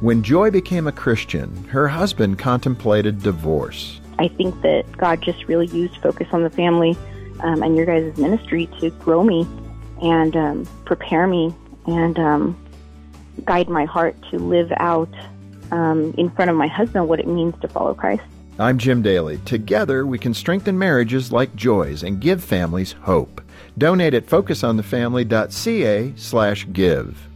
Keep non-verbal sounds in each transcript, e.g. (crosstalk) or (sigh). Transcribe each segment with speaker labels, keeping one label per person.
Speaker 1: When Joy became a Christian, her husband contemplated divorce.
Speaker 2: I think that God just really used Focus on the Family um, and your guys' ministry to grow me and um, prepare me and um, guide my heart to live out um, in front of my husband what it means to follow Christ.
Speaker 1: I'm Jim Daly. Together, we can strengthen marriages like Joy's and give families hope. Donate at focusonthefamily.ca slash give.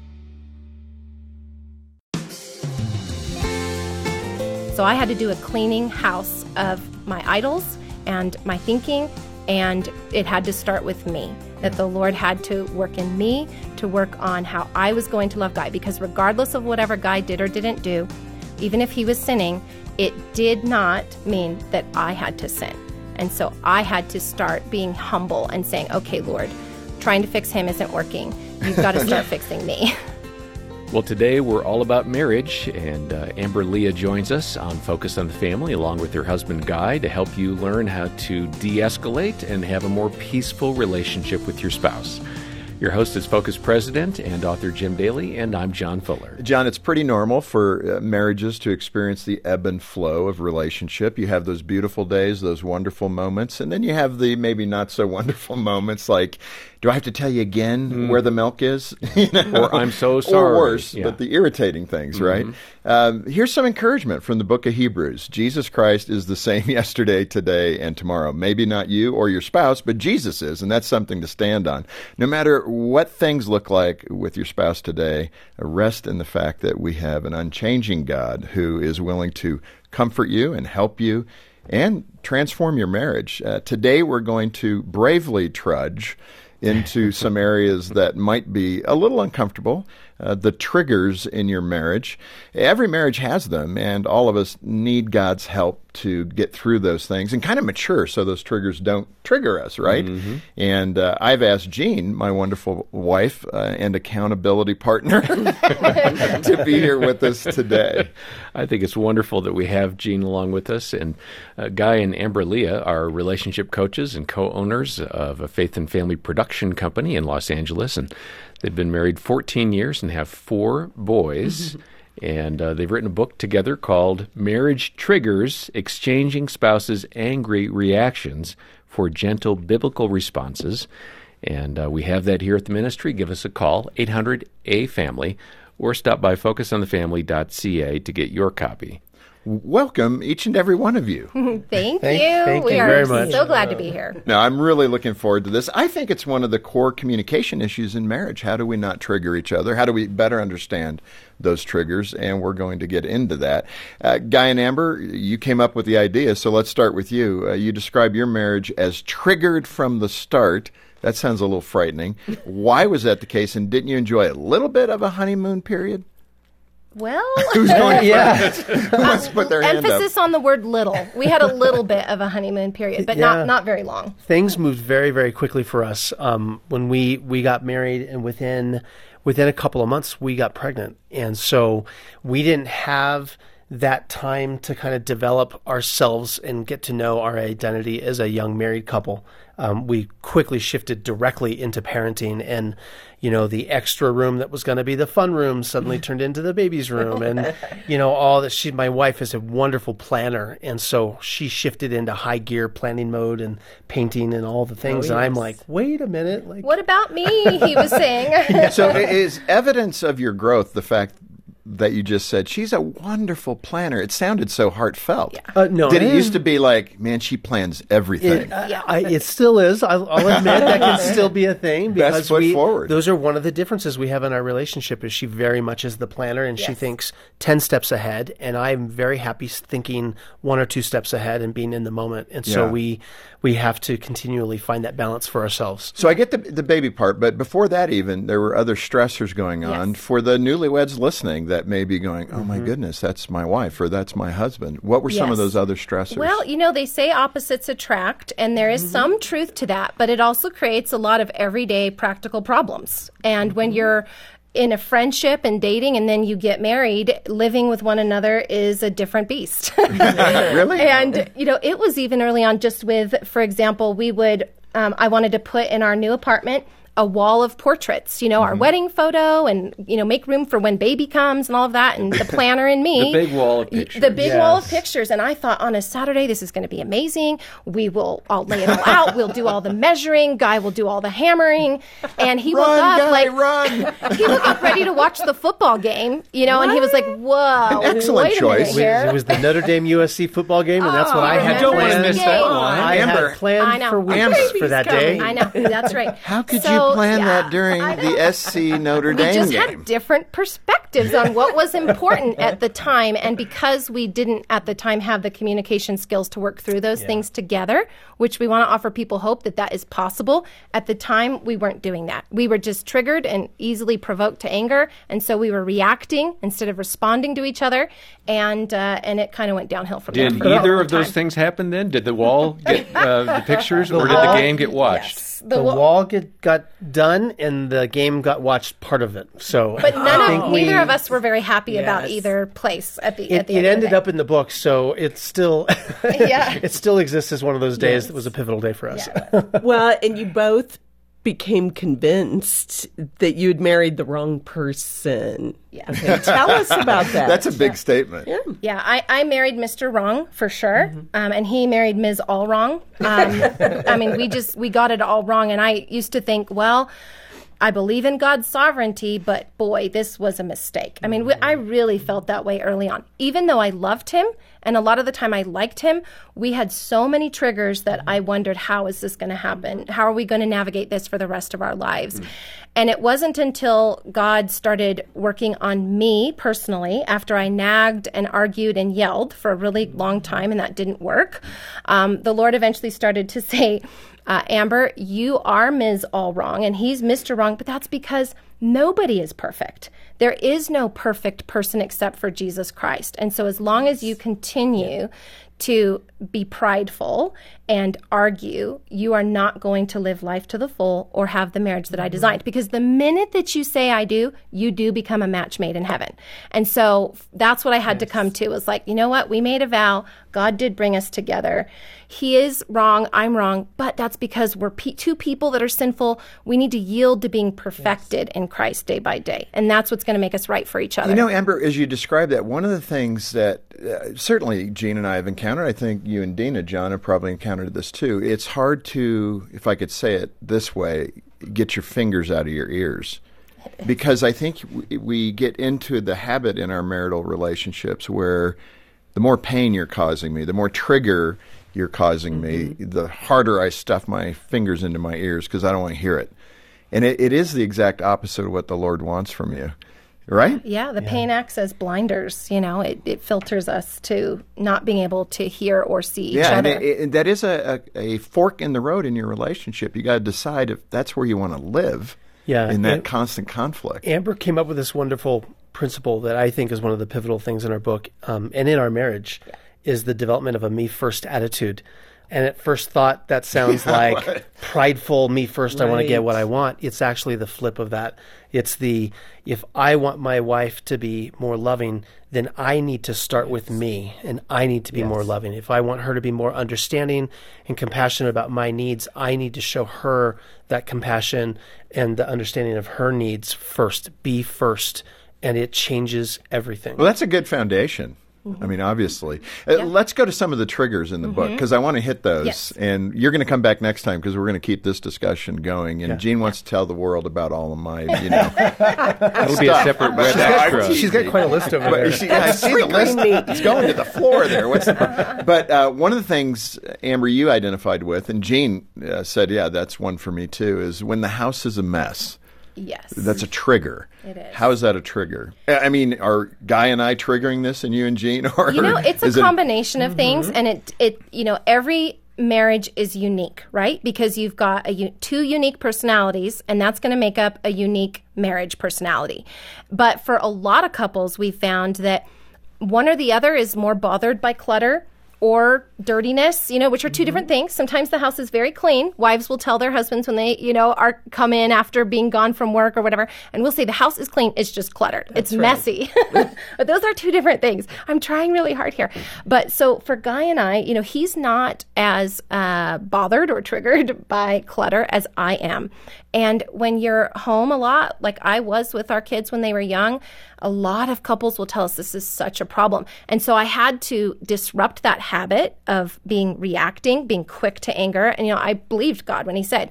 Speaker 3: So I had to do a cleaning house of my idols and my thinking, and it had to start with me. That the Lord had to work in me to work on how I was going to love Guy, because regardless of whatever Guy did or didn't do, even if he was sinning, it did not mean that I had to sin. And so I had to start being humble and saying, okay, Lord, trying to fix him isn't working. You've got to (laughs) start fixing me. (laughs)
Speaker 4: Well, today we're all about marriage, and uh, Amber Lia joins us on Focus on the Family along with her husband Guy to help you learn how to de escalate and have a more peaceful relationship with your spouse. Your host is Focus President and author Jim Daly, and I'm John Fuller.
Speaker 1: John, it's pretty normal for uh, marriages to experience the ebb and flow of relationship. You have those beautiful days, those wonderful moments, and then you have the maybe not so (laughs) wonderful moments like do I have to tell you again mm. where the milk is? (laughs)
Speaker 4: you know? Or I'm so sorry.
Speaker 1: Or worse, yeah. but the irritating things, mm-hmm. right? Um, here's some encouragement from the book of Hebrews. Jesus Christ is the (laughs) same yesterday, today, and tomorrow. Maybe not you or your spouse, but Jesus is, and that's something to stand on. No matter what things look like with your spouse today, rest in the fact that we have an unchanging God who is willing to comfort you and help you and transform your marriage. Uh, today, we're going to bravely trudge into some areas that might be a little uncomfortable uh, the triggers in your marriage. Every marriage has them, and all of us need God's help to get through those things and kind of mature so those triggers don't trigger us, right? Mm-hmm. And uh, I've asked Jean, my wonderful wife uh, and accountability partner, (laughs) to be here with us today.
Speaker 4: I think it's wonderful that we have Jean along with us. And uh, Guy and Amber Leah are relationship coaches and co owners of a faith and family production company in Los Angeles. And They've been married 14 years and have four boys. (laughs) and uh, they've written a book together called Marriage Triggers Exchanging Spouses' Angry Reactions for Gentle Biblical Responses. And uh, we have that here at the ministry. Give us a call, 800 A Family, or stop by focusonthefamily.ca to get your copy
Speaker 1: welcome each and every one of you. (laughs)
Speaker 3: thank, thank, you. Thank we you are so glad to be here.
Speaker 1: Now, I'm really looking forward to this. I think it's one of the core communication issues in marriage. How do we not trigger each other? How do we better understand those triggers? And we're going to get into that. Uh, Guy and Amber, you came up with the idea, so let's start with you. Uh, you describe your marriage as triggered from the start. That sounds a little frightening. (laughs) Why was that the case? And didn't you enjoy a little bit of a honeymoon period?
Speaker 3: Well, (laughs)
Speaker 1: who's going (laughs) yeah. (laughs) Who wants to put their
Speaker 3: hand Emphasis
Speaker 1: up?
Speaker 3: on the word little. We had a little bit of a honeymoon period, but yeah. not not very long.
Speaker 5: Things moved very very quickly for us um, when we we got married, and within within a couple of months we got pregnant, and so we didn't have that time to kind of develop ourselves and get to know our identity as a young married couple. Um, we quickly shifted directly into parenting and you know, the extra room that was going to be the fun room suddenly (laughs) turned into the baby's room. And, (laughs) you know, all that she, my wife is a wonderful planner. And so she shifted into high gear planning mode and painting and all the things. Oh, yes. And I'm like, wait a minute. Like,
Speaker 3: what about me? He was saying. (laughs)
Speaker 1: so is evidence of your growth the fact that you just said. She's a wonderful planner. It sounded so heartfelt. Yeah. Uh, no, did it used to be like, man, she plans everything?
Speaker 5: It, uh, yeah. I, it still is. I'll, I'll admit that can still be a thing
Speaker 1: because Best foot
Speaker 5: we,
Speaker 1: forward.
Speaker 5: those are one of the differences we have in our relationship. Is she very much is the planner and yes. she thinks ten steps ahead, and I'm very happy thinking one or two steps ahead and being in the moment. And so yeah. we we have to continually find that balance for ourselves.
Speaker 1: So I get the the baby part, but before that, even there were other stressors going on yes. for the newlyweds listening that may be going, "Oh mm-hmm. my goodness, that's my wife or that's my husband." What were yes. some of those other stressors?
Speaker 3: Well, you know, they say opposites attract, and there is mm-hmm. some truth to that, but it also creates a lot of everyday practical problems. And mm-hmm. when you're in a friendship and dating and then you get married, living with one another is a different beast. (laughs)
Speaker 1: really?
Speaker 3: And, you know, it was even early on just with, for example, we would, um, I wanted to put in our new apartment a wall of portraits, you know, our mm-hmm. wedding photo and, you know, make room for when baby comes and all of that and the (laughs) planner and me.
Speaker 4: The big wall of pictures.
Speaker 3: The big wall of pictures. And I thought on a Saturday, this is going to be amazing. We will, I'll lay it all out. (laughs) We'll do all the measuring. Guy will do all the hammering. And he woke
Speaker 1: Run,
Speaker 3: up
Speaker 1: guy,
Speaker 3: like,
Speaker 1: run! (laughs)
Speaker 3: he woke up ready to watch the football game, you know, and he was like, whoa.
Speaker 1: An excellent choice.
Speaker 3: minute here.
Speaker 5: It was the Notre Dame USC football game, and that's what I oh, had
Speaker 3: you don't wanna
Speaker 5: planned.
Speaker 3: miss that one.
Speaker 5: I
Speaker 1: Amber.
Speaker 5: had planned
Speaker 3: I know.
Speaker 5: for weeks
Speaker 1: Amber.
Speaker 5: for that day.
Speaker 3: I know. That's right.
Speaker 1: How could
Speaker 3: So,
Speaker 1: you plan
Speaker 3: yeah,
Speaker 1: that during the SC Notre (laughs) Dame.
Speaker 3: we
Speaker 1: Dame
Speaker 3: just
Speaker 1: game?
Speaker 3: had different perspectives on what was important at the (laughs) time and because we didn't at the time have the communication skills to work through those things together which we want to offer people hope that that is possible at the time we weren't doing that we were just triggered and easily provoked to anger and so we were reacting instead of responding to each other and uh, and it kind of went downhill from
Speaker 4: Did
Speaker 3: there Did
Speaker 4: either
Speaker 3: long
Speaker 4: of those things happen then? Did the wall get uh, the pictures (laughs) or did the game get watched?
Speaker 3: Yes.
Speaker 5: The
Speaker 3: wa-
Speaker 5: wall get, got done, and the game got watched part of it. So,
Speaker 3: but none
Speaker 5: think
Speaker 3: of
Speaker 5: we-
Speaker 3: neither of us were very happy about either place at the
Speaker 5: It,
Speaker 3: at the
Speaker 5: it
Speaker 3: end of the
Speaker 5: ended up in the book, so it's still
Speaker 3: Yeah. (laughs)
Speaker 5: it still exists as one of those days that was a pivotal day for us. (laughs)
Speaker 6: well, and you both became convinced that you'd married the wrong person.
Speaker 3: Yeah.
Speaker 6: Okay, tell us about (laughs) that.
Speaker 1: That's a big statement.
Speaker 3: Yeah, I, I married Mr. Wrong for sure, um, and he married Ms. All Wrong. Um, (laughs) I mean, we just we got it all wrong, and I used to think, well, I believe in God's sovereignty, but boy, this was a mistake. I mean, we, I really felt that way early on, even though I loved him, and a lot of the time I liked him. We had so many triggers that I wondered, how is this going to happen? How are we going to navigate this for the rest of our lives? And it wasn't until God started working on me personally after I nagged and argued and yelled for a really long time, and that didn't work. Um, the Lord eventually started to (laughs) say, uh, Amber, you are Ms. All Wrong, and he's Mr. Wrong, but that's because nobody is perfect. There is no perfect person except for Jesus Christ. And so, as long as you continue to be prideful and argue, you are not going to live life to the full or have the marriage that I designed. Because the minute that you say I do, you do become a match made in heaven. And so that's what I had to come to was like, you know what? We made a vow. God did bring us together. He is wrong. I'm wrong. But that's because we're pe- two people that are sinful. We need to yield to being perfected in Christ day by day. And that's what's going to make us right for each other.
Speaker 1: You know, Amber, as you describe that, one of the things that uh, certainly Jean and I have encountered, I think you and Dena, John, have probably encountered this too. It's hard to, if I could say it this way, get your fingers out of your ears. Because I think we, get into the habit in our marital relationships where the more pain you're causing me, the more trigger you're causing me, mm-hmm. the harder I stuff my fingers into my ears because I don't want to hear it. And it, it is the exact opposite of what the Lord wants from you, right?
Speaker 3: Yeah, the pain acts as blinders. You know, it, it filters us to not being able to hear or see each
Speaker 1: Yeah, and
Speaker 3: other.
Speaker 1: it, it, that is a, a, a fork in the road in your relationship. You got to decide if that's where you want to live.
Speaker 5: Yeah,
Speaker 1: in that
Speaker 5: and-
Speaker 1: constant conflict.
Speaker 5: Amber came up with this wonderful principle that I think is one of the pivotal things in our book um, and in our marriage is the development of a me first attitude. And at first thought, that sounds (laughs) like prideful, me first, I want to get what I want. It's actually the flip of that. It's the, if I want my wife to be more loving, then I need to start with me and I need to be more loving. If I want her to be more understanding and compassionate about my needs, I need to show her that compassion and the understanding of her needs first. Be first. And it changes everything.
Speaker 1: Well, that's a good foundation.
Speaker 3: Mm-hmm.
Speaker 1: I mean, obviously. Uh, Let's go to some of the triggers in the book because I want to hit those.
Speaker 3: Mm-hmm. Yes.
Speaker 1: And you're going to come back next time because we're going to keep this discussion going. And Jean wants to tell the world about all of my, you know. (laughs)
Speaker 4: It'll be a separate red extra.
Speaker 5: She's got quite a list of
Speaker 1: But
Speaker 5: there.
Speaker 1: she, I see the list. It's going to the floor there. What's the, (laughs) but uh, one of the things, Amber, you identified with, and Jean uh, said, yeah, that's one for me too, is when the house is a mess.
Speaker 3: Yes.
Speaker 1: That's a trigger.
Speaker 3: It is.
Speaker 1: How is that a trigger? I I mean, are Guy and I triggering this, and you and Jean, (laughs) or
Speaker 3: you know it's a
Speaker 1: is it-
Speaker 3: combination of things mm-hmm. and it it you know every marriage is unique right because you've got a u- two unique personalities and that's going to make up a unique marriage personality but for a lot of couples we found that one or the other is more bothered by clutter or dirtiness, you know, which are 2 different things. Sometimes the house is very clean. Wives will tell their husbands when they, you know, are come in after being gone from work or whatever, and we'll say the house is clean, it's just cluttered. it's messy. (laughs) but those are two different things. I'm trying really hard here. But so for Guy and I, you know, he's not as uh, bothered or triggered (laughs) by clutter as I am. And when you're home a lot, like I was with our kids when they were young, a lot of couples will tell us this is such a problem. And so I had to disrupt that habit of being reacting, being quick to anger. And, you know, I believed God when He said,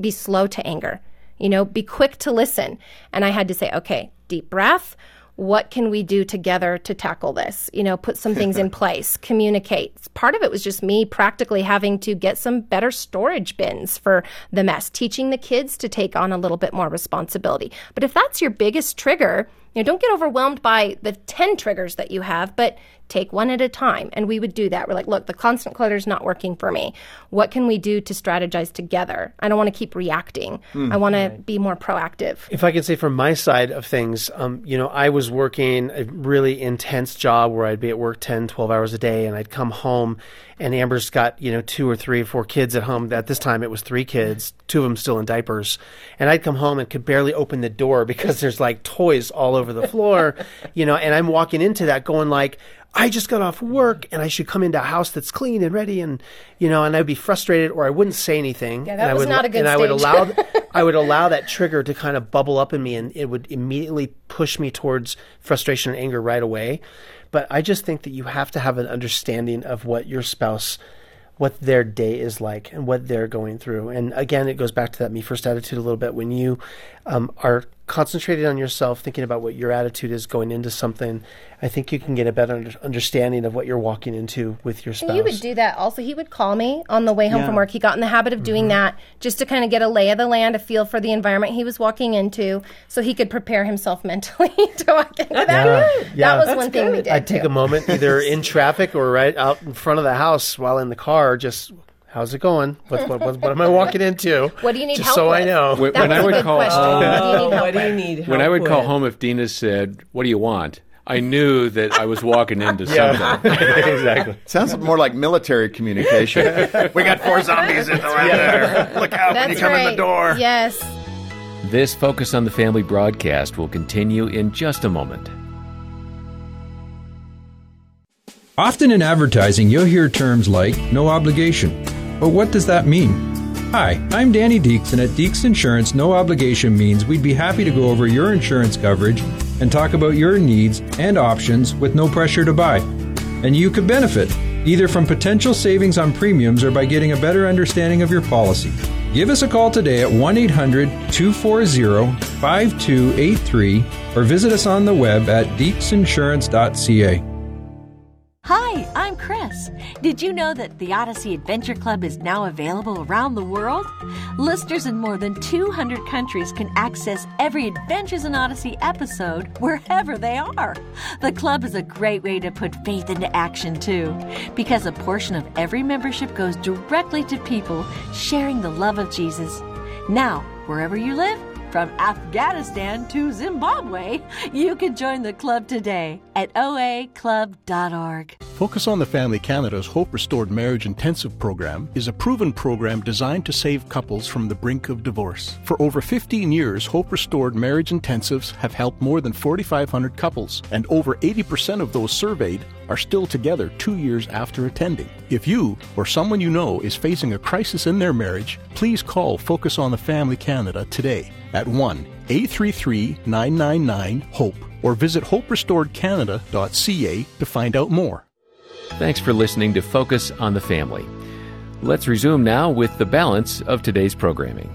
Speaker 3: be slow to anger, you know, be quick to listen. And I had to say, okay, deep breath what can we do together to tackle this? You know, put some things in (laughs) place, communicate. Part of it was just me practically having to get some better storage bins for the mess, teaching the kids to take on a little bit more responsibility. But if that's your biggest trigger, you know, don't get overwhelmed by the 10 triggers that you have, but take one at a time. And we would do that. We're like, look, the constant clutter is not working for me. What can we do to strategize together? I don't want to keep reacting. I want to be more proactive.
Speaker 5: If I can say from my side of things, um, you know, I was working a really intense job where I'd be at work 10, 12 hours a day, and I'd come home, and Amber's got, you know, two or three or four kids at home. At this time, it was three kids, two of them still in diapers. And I'd come home and could barely open the door because there's like toys all over the floor, (laughs) you know, and I'm walking into that going like, I just got off work and I should come into a house that's clean and ready and you know and I'd be frustrated or I wouldn't say anything.
Speaker 3: Yeah, that
Speaker 5: and I
Speaker 3: was
Speaker 5: would,
Speaker 3: not a good
Speaker 5: And I would allow (laughs) I would allow that trigger to kind of bubble up in me and it would immediately push me towards frustration and anger right away. But I just think that you have to have an understanding of what your spouse what their day is like and what they're going through. And again, it goes back to that me first attitude a little bit. When you um, are concentrated on yourself, thinking about what your attitude is going into something, I think you can get a better understanding of what you're walking into with your spouse.
Speaker 3: And you would do that also. He would call me on the way home from work. He got in the habit of doing mm-hmm. that just to kind of get a lay of the land, a feel for the environment he was walking into, so he could prepare himself (laughs) mentally to walk into that.
Speaker 5: Yeah, yeah.
Speaker 3: that was one thing we did.
Speaker 5: I'd take
Speaker 3: too.
Speaker 5: a moment either in traffic or right out in front of the house while in the car, just how's it going? What, what, what, what am I walking into? (laughs)
Speaker 3: What do you need
Speaker 5: Just
Speaker 3: help
Speaker 5: so I know.
Speaker 4: When,
Speaker 3: That
Speaker 4: when
Speaker 3: was
Speaker 4: I
Speaker 3: a
Speaker 4: would
Speaker 3: good
Speaker 4: call,
Speaker 3: question. What do you need help
Speaker 6: you need help
Speaker 4: when I would call home, if Dena said, "What do you want?" I knew that I was walking into
Speaker 5: Yeah.
Speaker 4: something. (laughs)
Speaker 5: exactly.
Speaker 1: Sounds more like military communication. (laughs) we got four zombies in the right there. Look out when
Speaker 3: That's
Speaker 1: you come
Speaker 3: right.
Speaker 1: in the door.
Speaker 3: Yes.
Speaker 4: This Focus on the Family broadcast will continue in just a moment.
Speaker 7: Often in advertising, you'll hear terms like no obligation. But what does that mean? Hi, I'm Danny Deeks, and at Deeks Insurance, no obligation means we'd be happy to go over your insurance coverage and talk about your needs and options with no pressure to buy. And you could benefit, either from potential savings on premiums or by getting a better understanding of your policy. Give us a call today at 1 800 240 5283 or visit us on the web at deeksinsurance.ca.
Speaker 8: I'm Chris. Did you know that the Odyssey Adventure Club is now available around the world? Listeners in more than 200 countries can access every Adventures in Odyssey episode wherever they are. The club is a great way to put faith into action, too, because a portion of every membership goes directly to people sharing the love of Jesus. Now, wherever you live, from Afghanistan to Zimbabwe, you can join the club today at oaclub.org.
Speaker 9: Focus on the Family Canada's Hope Restored Marriage Intensive program is a proven program designed to save couples from the brink of divorce. For over 15 years, Hope Restored Marriage Intensives have helped more than 4,500 couples, and over 80% of those surveyed are still together two years after attending. If you or someone you know is facing a crisis in their marriage, please call Focus on the Family Canada today at 1 833 999 HOPE or visit hoperestoredcanada.ca to find out more.
Speaker 4: Thanks for listening to Focus on the Family. Let's resume now with the balance of today's programming.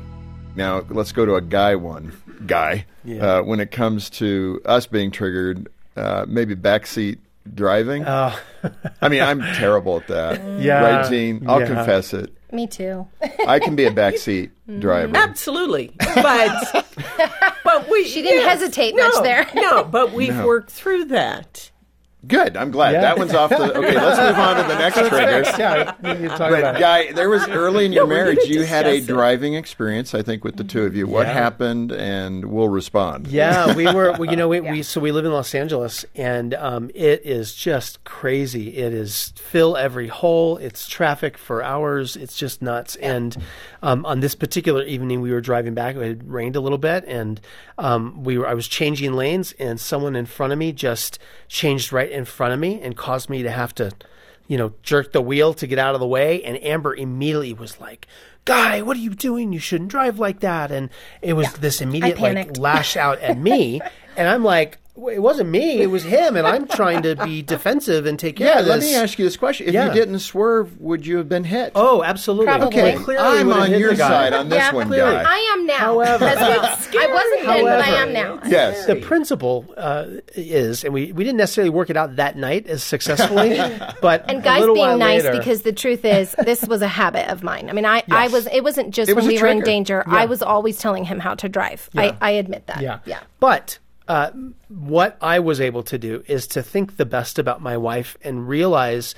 Speaker 1: Now let's go to a guy one. Guy. Uh, when it comes to us being triggered, uh, maybe backseat driving. Oh. (laughs) I mean, I'm terrible at that. (laughs)
Speaker 5: Yeah.
Speaker 1: Right, Jean? I'll
Speaker 5: Yeah.
Speaker 1: confess it.
Speaker 3: Me too. (laughs)
Speaker 1: I can be a backseat mm-hmm. driver.
Speaker 6: Absolutely, but but we
Speaker 3: She didn't
Speaker 6: yes.
Speaker 3: hesitate
Speaker 6: no,
Speaker 3: much there.
Speaker 6: no, but we've worked through that.
Speaker 1: Good. I'm glad
Speaker 5: Yeah.
Speaker 1: that one's off the. Okay, let's move on to the (laughs) next trigger.
Speaker 5: yeah, we need to talk
Speaker 1: But
Speaker 5: about it.
Speaker 1: guy, there was early in (laughs) your
Speaker 6: we're
Speaker 1: marriage. You had a
Speaker 6: it.
Speaker 1: driving experience, I think, with the two of you. What
Speaker 5: Yeah.
Speaker 1: happened, and we'll respond.
Speaker 5: Yeah, we were. We, you know, we, (laughs) we so we live in Los Angeles, and um, it is just crazy. It is fill every hole. It's traffic for hours. It's just nuts. And um, on this particular evening, we were driving back. It had rained a little bit, and um, we were. I was changing lanes, and someone in front of me just changed right in front of me and caused me to have to, you know, jerk the wheel to get out of the way. And Amber immediately was like. Guy, what are you doing? You shouldn't drive like that. And it was this immediate like lash out at me, (laughs) and I'm like, "Well, it wasn't me, it was him, and I'm trying to be defensive and take care
Speaker 1: Yeah,
Speaker 5: of this.
Speaker 1: Yeah, let me ask you this question: If
Speaker 5: Yeah.
Speaker 1: you didn't swerve, would you have been hit?
Speaker 5: Oh, absolutely.
Speaker 3: Probably.
Speaker 1: okay.
Speaker 5: Clearly
Speaker 1: I'm on your side on this
Speaker 3: Yeah,
Speaker 1: one,
Speaker 5: clearly.
Speaker 1: guy.
Speaker 3: I am now.
Speaker 5: However-
Speaker 3: as well. (laughs) I wasn't then, but I am now.
Speaker 1: yes.
Speaker 5: The principle uh, is, and we, we didn't necessarily work it out that night as successfully, (laughs) but
Speaker 3: And
Speaker 5: a
Speaker 3: guys
Speaker 5: little
Speaker 3: being
Speaker 5: while
Speaker 3: nice
Speaker 5: later-
Speaker 3: because the truth is this was a habit of mine. I mean, I, I was it wasn't just
Speaker 1: It was
Speaker 3: when
Speaker 1: a
Speaker 3: we were in danger.
Speaker 5: Yeah.
Speaker 3: I was always telling him how to drive. I, I admit that.
Speaker 5: Yeah.
Speaker 3: Yeah.
Speaker 5: But uh, what I was able to do is to think the best about my wife and realize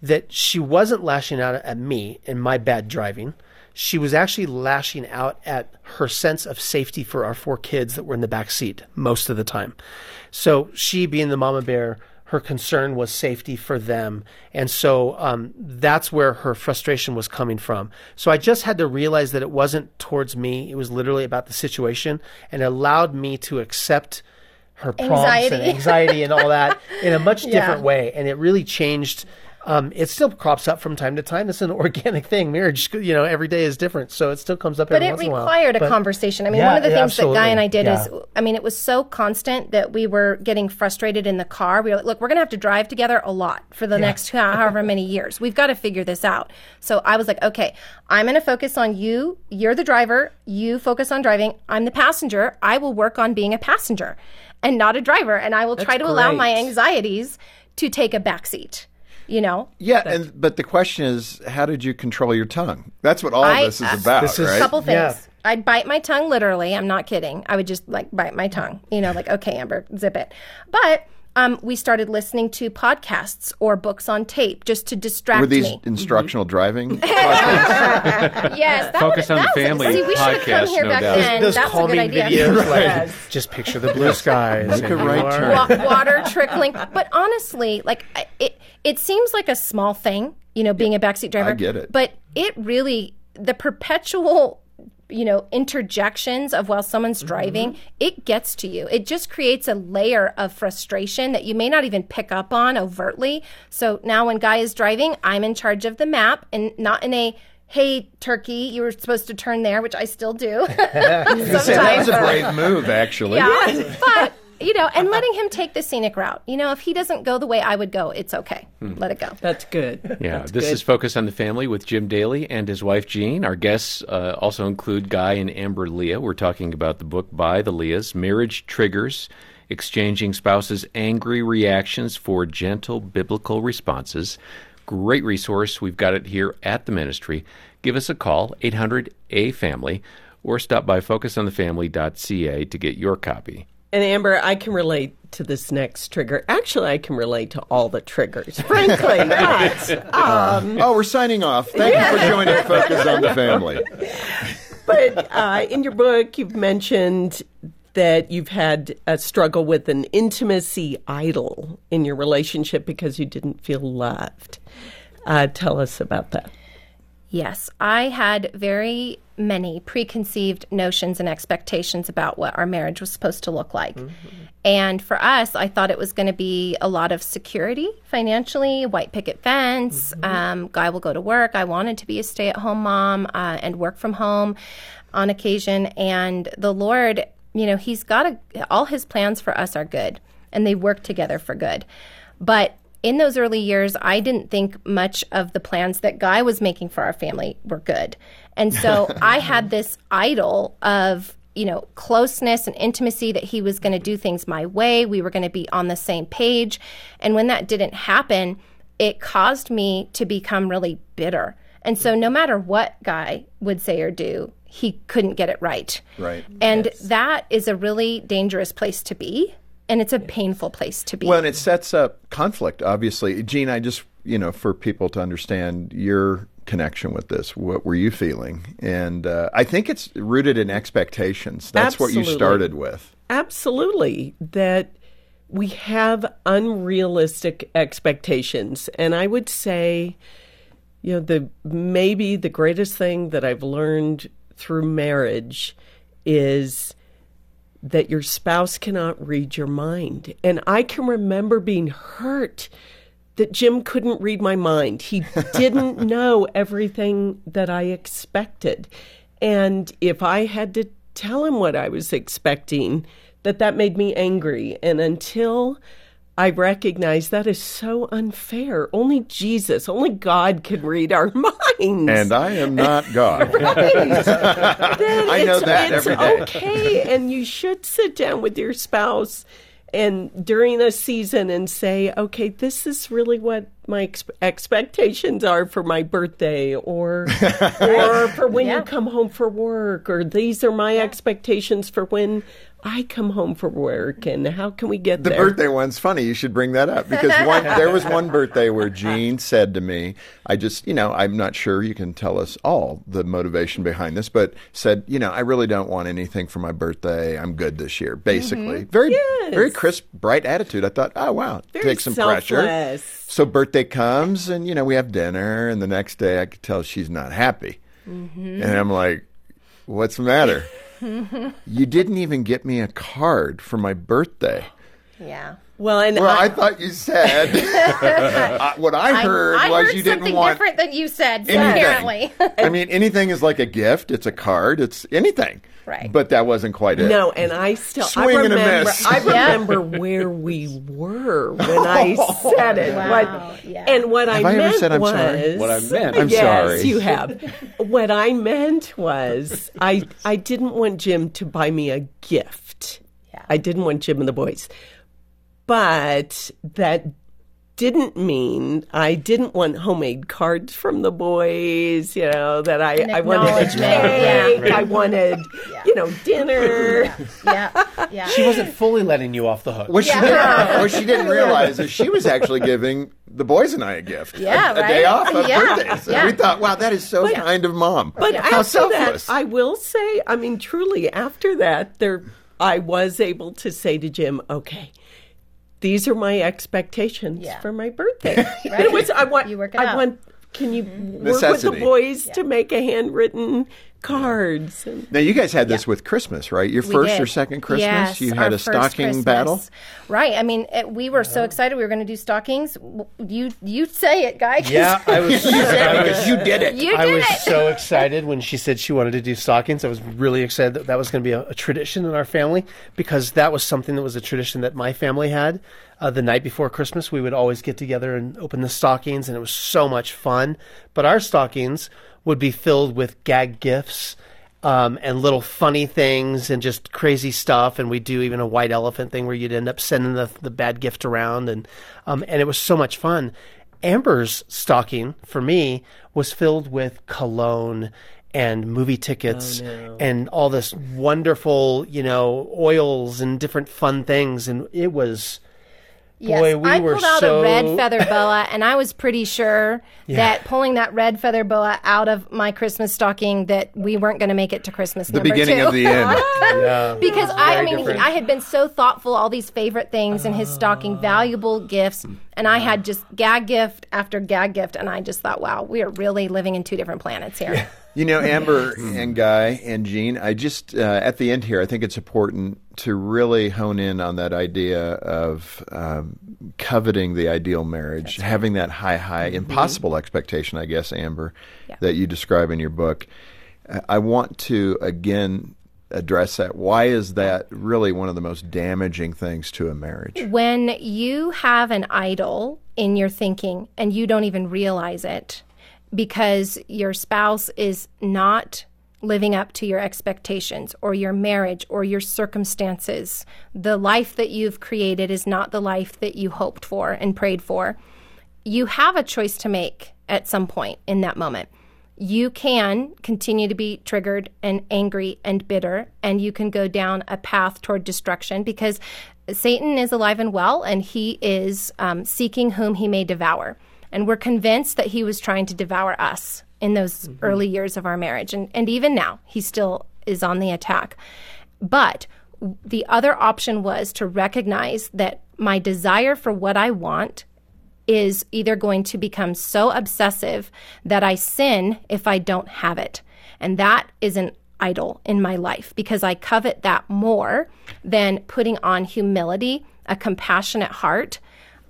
Speaker 5: that she wasn't lashing out at me and my bad driving. She was actually lashing out at her sense of safety for our four kids that were in the back seat most of the time. So she, being the mama bear, her concern was safety for them. And so um, that's where her frustration was coming from. So I just had to realize that it wasn't towards me, it was literally about the situation and allowed me to accept her prompts and
Speaker 3: Anxiety.
Speaker 5: anxiety and all that (laughs) in a much
Speaker 3: Yeah.
Speaker 5: different way. And it really changed. Um, it still crops up from time to time. It's an (laughs) organic thing. Marriage, you know, every day is different, so it still comes up.
Speaker 3: But
Speaker 5: every
Speaker 3: it
Speaker 5: once in a while.
Speaker 3: required a
Speaker 5: But-
Speaker 3: conversation. I mean,
Speaker 5: Yeah,
Speaker 3: one of the
Speaker 5: yeah,
Speaker 3: things that Guy and I did
Speaker 5: absolutely.
Speaker 3: is, I mean, it was so constant that we were getting frustrated in the car. We were like, look, we're going to have to drive together a lot for the next (laughs) however many years. We've got to figure this out. So I was like, okay, I'm going to focus on you. You're the driver. You focus on driving. I'm the passenger. I will work on being a passenger and not a driver. And I will try to allow my anxieties to take a backseat. You know,
Speaker 1: Yeah, and but the question is, how did you control your tongue? That's what all
Speaker 3: I-
Speaker 1: of this is
Speaker 3: uh,
Speaker 1: about,
Speaker 5: This is-
Speaker 1: right?
Speaker 3: couple things.
Speaker 5: Yeah.
Speaker 3: I'd bite my tongue literally. I'm not kidding. I would just like bite my tongue. You know, like okay, Amber, zip it. But um, we started listening to podcasts or books on tape just to distract
Speaker 1: Were these
Speaker 3: me.
Speaker 1: instructional driving? (laughs)
Speaker 3: yes, that
Speaker 4: Focus
Speaker 3: would,
Speaker 4: on the
Speaker 3: that was-
Speaker 4: Family
Speaker 3: See, we should have come
Speaker 4: podcast,
Speaker 3: here
Speaker 4: no
Speaker 3: back
Speaker 4: doubt.
Speaker 3: then.
Speaker 5: Those
Speaker 3: That's a good idea.
Speaker 5: videos, like just picture the blue skies.
Speaker 1: Make
Speaker 5: and
Speaker 1: a right turn.
Speaker 3: Wa- water trickling. But honestly, like it, it seems like a small thing, you know, being a backseat driver.
Speaker 1: I get it.
Speaker 3: But it really, the perpetual, you know, interjections of while someone's mm-hmm. driving, it gets to you. It just creates a layer of frustration that you may not even pick up on overtly. So now when Guy is driving, I'm in charge of the map and not in a Hey, turkey, you were supposed to turn there, which I still do. (laughs)
Speaker 1: that was a brave move, actually.
Speaker 3: Yeah. (laughs) but, you know, and letting him take the scenic route. You know, if he doesn't go the way I would go, it's okay. Let it go.
Speaker 6: That's good.
Speaker 4: Yeah,
Speaker 6: That's
Speaker 4: this
Speaker 6: good.
Speaker 4: is Focus on the Family with Jim Daly and his wife Jean. Our guests uh, also include Guy and Amber Lia. We're talking about the book by the Lias, Marriage Triggers Exchanging Spouses' Angry Reactions for Gentle Biblical Responses. Great resource. We've got it here at the ministry. Give us a call, 800 A Family, or stop by focusonthefamily.ca to get your copy.
Speaker 6: And Amber, I can relate to this next trigger. Actually, I can relate to all the triggers, frankly. (laughs) but, um,
Speaker 1: Oh, we're signing off. Thank you for joining Focus on the Family.
Speaker 6: but uh, in your book, you've mentioned that you've had a struggle with an intimacy idol in your relationship because you didn't feel loved. Uh, tell us about that.
Speaker 3: Yes, I had very many preconceived notions and expectations about what our marriage was supposed to look like. And for us, I thought it was going to be a lot of security financially, white picket fence. Um, guy will go to work. I wanted to be a stay at home mom uh, and work from home on occasion. And the Lord, you know, He's got a, all His plans for us are good and they work together for good. But in those early years, I didn't think much of the plans that Guy was making for our family were good. And so (laughs) I had this idol of, you know, closeness and intimacy that he was going to do things my way. We were going to be on the same page. And when that didn't happen, it caused me to become really bitter. And so no matter what Guy would say or do, he couldn't get it right.
Speaker 1: Right.
Speaker 3: And that is a really dangerous place to be and it's a painful place to be.
Speaker 1: Well, and it sets up conflict, obviously. Jean, I just, you know, for people to understand your connection with this, what were you feeling? And uh, I think it's rooted in expectations. That's what you started with.
Speaker 6: Absolutely. That we have unrealistic expectations. And I would say, you know, the maybe the greatest thing that I've learned through marriage is that your spouse cannot read your mind. And I can remember being hurt that Jim couldn't read my mind. He (laughs) didn't know everything that I expected. And if I had to tell him what I was expecting, that that made me angry. And until I recognize that is so unfair. Only Jesus, only God can read our (laughs) minds.
Speaker 1: And I am not (laughs) God.
Speaker 6: then (laughs)
Speaker 1: I know
Speaker 6: it's,
Speaker 1: that
Speaker 6: it's
Speaker 1: every day.
Speaker 6: okay, and you should sit down with your spouse and during a season and say, okay, this is really what my ex- expectations are for my birthday, or or for when
Speaker 3: Yeah.
Speaker 6: you come home for work, or these are my expectations for when I come home for work, and how can we get
Speaker 1: The
Speaker 6: there?
Speaker 1: birthday one's funny. You should bring that up because one, (laughs) there was one birthday where Jean said to me, I just, you know, I'm not sure you can tell us all the motivation behind this, but said, you know, I really don't want anything for my birthday. I'm good this year, basically. Very,
Speaker 6: Yes.
Speaker 1: very crisp, bright attitude. I thought, oh, wow,
Speaker 6: Very
Speaker 1: take some pressure.
Speaker 6: selfless.
Speaker 1: So birthday comes and, you know, we have dinner and the next day I could tell she's not happy.
Speaker 6: Mm-hmm.
Speaker 1: And I'm like, what's the matter? You didn't even get me a card for my birthday.
Speaker 3: Yeah.
Speaker 6: Well, and
Speaker 1: Well,
Speaker 6: I,
Speaker 1: I thought you said (laughs) uh, I- what I heard
Speaker 3: I
Speaker 1: was
Speaker 3: heard
Speaker 1: you didn't
Speaker 3: something
Speaker 1: want
Speaker 3: different than you said. So apparently, (laughs)
Speaker 1: I mean, anything is like a gift. It's a card. It's anything.
Speaker 3: Right.
Speaker 1: But that wasn't quite it.
Speaker 6: No, and I still I
Speaker 1: Swing and a
Speaker 6: remember
Speaker 1: miss.
Speaker 6: I (laughs) remember where we were when I oh. said it.
Speaker 3: Wow,
Speaker 6: What-
Speaker 3: yeah.
Speaker 6: And what
Speaker 1: Have
Speaker 6: I
Speaker 1: I ever
Speaker 6: meant
Speaker 1: said I'm
Speaker 6: was
Speaker 1: sorry?
Speaker 4: What I meant-
Speaker 1: I'm
Speaker 6: yes,
Speaker 1: sorry.
Speaker 6: you have. what I meant was I I didn't want Jim to buy me a gift.
Speaker 3: Yeah.
Speaker 6: I didn't want Jim and the boys. But that didn't mean I didn't want homemade cards from the boys, you know, that I, I wanted a cake,
Speaker 3: yeah.
Speaker 6: I wanted, you know, dinner.
Speaker 3: yeah, yeah.
Speaker 5: She wasn't fully letting you off the hook.
Speaker 1: What she, didn't, (laughs) what she didn't realize is she was actually giving the boys and I a gift.
Speaker 3: Yeah,
Speaker 1: a, a day off of
Speaker 3: Yeah,
Speaker 1: birthdays. And
Speaker 3: yeah.
Speaker 1: we thought, wow, that is so kind of mom.
Speaker 6: But
Speaker 1: how
Speaker 6: after that,
Speaker 1: selfless.
Speaker 6: I will say, I mean, truly, after that, there, I was able to say to Jim, "Okay, these are my expectations
Speaker 3: Yeah.
Speaker 6: for my birthday." (laughs) And it was, I want,
Speaker 3: You work it
Speaker 6: I
Speaker 3: out.
Speaker 6: want. Can you work with the boys to make a handwritten cards? And,
Speaker 1: now, you guys had this with Christmas, right? Your
Speaker 3: We
Speaker 1: first
Speaker 3: did.
Speaker 1: or second Christmas?
Speaker 3: Yes,
Speaker 1: you
Speaker 3: our
Speaker 1: had a
Speaker 3: first
Speaker 1: stocking
Speaker 3: Christmas.
Speaker 1: battle?
Speaker 3: Right. I mean, it, we were so excited we were going to do stockings. You you say it, guy. 'cause
Speaker 5: Yeah, I (laughs) was. I was
Speaker 1: you did it.
Speaker 3: You
Speaker 5: I
Speaker 3: did
Speaker 5: was
Speaker 3: it.
Speaker 5: so excited when she said she wanted to do stockings. I was really excited that that was going to be a, a tradition in our family because that was something that was a tradition that my family had. Uh, the night before Christmas, we would always get together and open the stockings, and it was so much fun. But our stockings would be filled with gag gifts um, and little funny things and just crazy stuff. And we'd do even a white elephant thing where you'd end up sending the, the bad gift around, and um, and it was so much fun. Amber's stocking for me was filled with cologne and movie tickets and all this wonderful, you know, oils and different fun things, and it was.
Speaker 3: Yes,
Speaker 5: Boy, we
Speaker 3: I
Speaker 5: were
Speaker 3: pulled out
Speaker 5: so-
Speaker 3: a red feather boa, and I was pretty sure (laughs) that pulling that red feather boa out of my Christmas stocking that we weren't going to make it to Christmas.
Speaker 1: The
Speaker 3: number
Speaker 1: beginning
Speaker 3: two.
Speaker 1: of the end. (laughs)
Speaker 5: Yeah.
Speaker 3: because I, I mean,
Speaker 5: different.
Speaker 3: I had been so thoughtful, all these favorite things in his stocking, ah. valuable gifts, and I had just gag gift after gag gift, and I just thought, wow, we are really living in two different planets here.
Speaker 1: You know, Amber and Guy and Jean, I just, uh, at the end here, I think it's important to really hone in on that idea of um, coveting the ideal marriage, having that high, high, impossible expectation, I guess, Amber, that you describe in your book. I want to, again, address that. Why is that really one of the most damaging things to a marriage?
Speaker 3: when you have an idol in your thinking and you don't even realize it because your spouse is not living up to your expectations or your marriage or your circumstances, the life that you've created is not the life that you hoped for and prayed for. You have a choice to make at some point in that moment. you can continue to be triggered and angry and bitter, and you can go down a path toward destruction because Satan is alive and well, and he is um, seeking whom he may devour. And we're convinced that he was trying to devour us in those mm-hmm. early years of our marriage. And, and even now, he still is on the attack. But the other option was to recognize that my desire for what I want is either going to become so obsessive that I sin if I don't have it. And that is an idol in my life because I covet that more than putting on humility, a compassionate heart,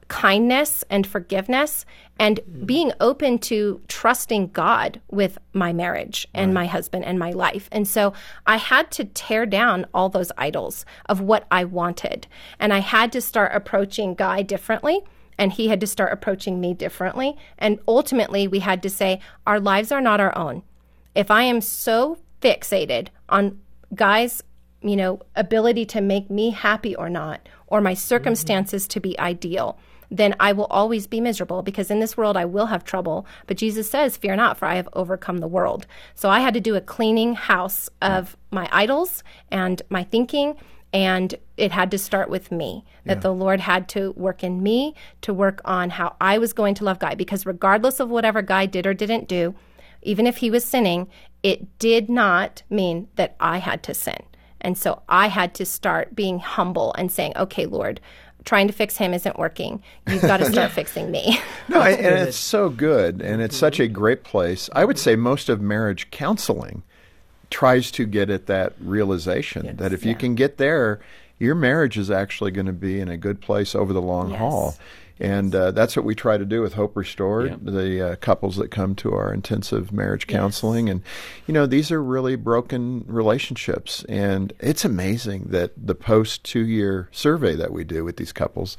Speaker 3: kindness and forgiveness and being open to trusting God with my marriage and right. my husband and my life. And so I had to tear down all those idols of what I wanted. And I had to start approaching Guy differently. And he had to start approaching me differently. And ultimately, we had to say, our lives are not our own. If I am so fixated on Guy's you know, ability to make me happy or not, or my circumstances mm-hmm. to be ideal, then I will always be miserable because in this world I will have trouble. But Jesus says, Fear not, for I have overcome the world. So I had to do a cleaning house of my idols and my thinking. And it had to start with me, that yeah. the Lord had to work in me to work on how I was going to love Guy. Because regardless of whatever Guy did or didn't do, even if he was sinning, it did not mean that I had to sin. And so I had to start being humble and saying, okay, Lord, trying to fix him isn't working. You've got to (laughs) start fixing me.
Speaker 1: no, (laughs) and it's so good, and it's such a great place. I would say most of marriage counseling tries to get at that realization yes, that if yeah. you can get there, your marriage is actually going to be in a good place over the long yes. haul. And uh, that's what we try to do with Hope Restored, yeah. the uh, couples that come to our intensive marriage counseling. Yes. And, you know, these are really broken relationships. And it's amazing that the post two year survey that we do with these couples,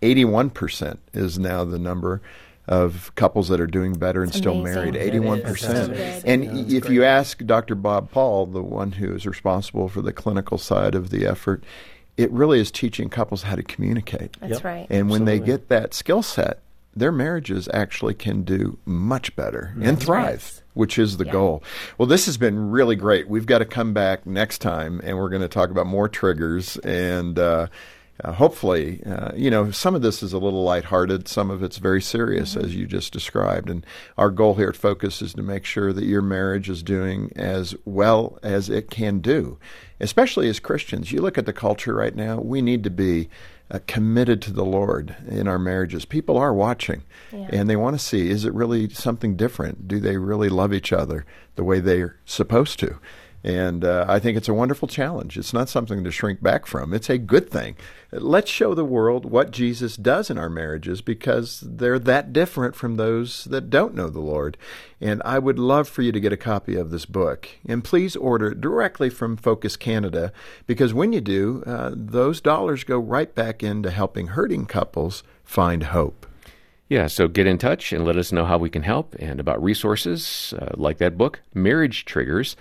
Speaker 1: 81% is now the number of couples that are doing better and still married 81% and yeah, if great. you ask dr bob paul the one who is responsible for the clinical side of the effort it really is teaching couples how to communicate.
Speaker 3: That's yep. right.
Speaker 1: And when they get that skill set, their marriages actually can do much better and thrive, right. which is the yeah. goal. Well, this has been really great. We've got to come back next time and we're going to talk about more triggers and uh, uh, hopefully, uh, you know, some of this is a little lighthearted, some of it's very serious, mm-hmm. as you just described. And our goal here at Focus is to make sure that your marriage is doing as well as it can do, especially as Christians. You look at the culture right now, we need to be uh, committed to the Lord in our marriages. People are watching yeah. and they want to see is it really something different? Do they really love each other the way they're supposed to? And uh, I think it's a wonderful challenge. It's not something to shrink back from. It's a good thing. Let's show the world what Jesus does in our marriages because they're that different from those that don't know the Lord. And I would love for you to get a copy of this book. And please order it directly from Focus Canada because when you do, uh, those dollars go right back into helping hurting couples find hope.
Speaker 4: Yeah, so get in touch and let us know how we can help and about resources uh, like that book, Marriage Triggers.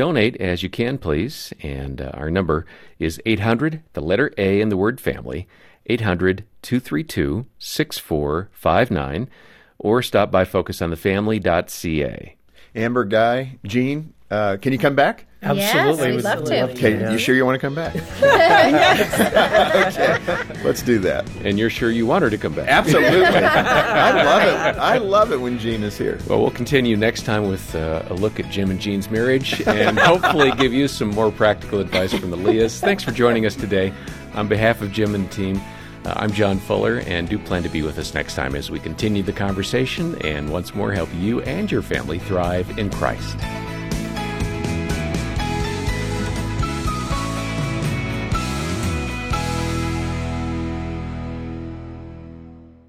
Speaker 4: Donate as you can, please. And uh, our number is 800, the letter A in the word family, 800 232 6459, or stop by focusonthefamily.ca.
Speaker 1: Amber, Guy, Jean, uh, can you come back?
Speaker 3: Absolutely. Yes, we'd love to.
Speaker 1: Okay, yeah. you sure you want to come back? (laughs) (laughs) okay. Let's do that.
Speaker 4: And you're sure you want her to come back?
Speaker 1: Absolutely. (laughs) I love it. I love it when Jean is here.
Speaker 4: Well, we'll continue next time with uh, a look at Jim and Jean's marriage and hopefully give you some more practical advice from the Lias. Thanks for joining us today. On behalf of Jim and the team, uh, I'm John Fuller, and do plan to be with us next time as we continue the conversation and once more help you and your family thrive in Christ.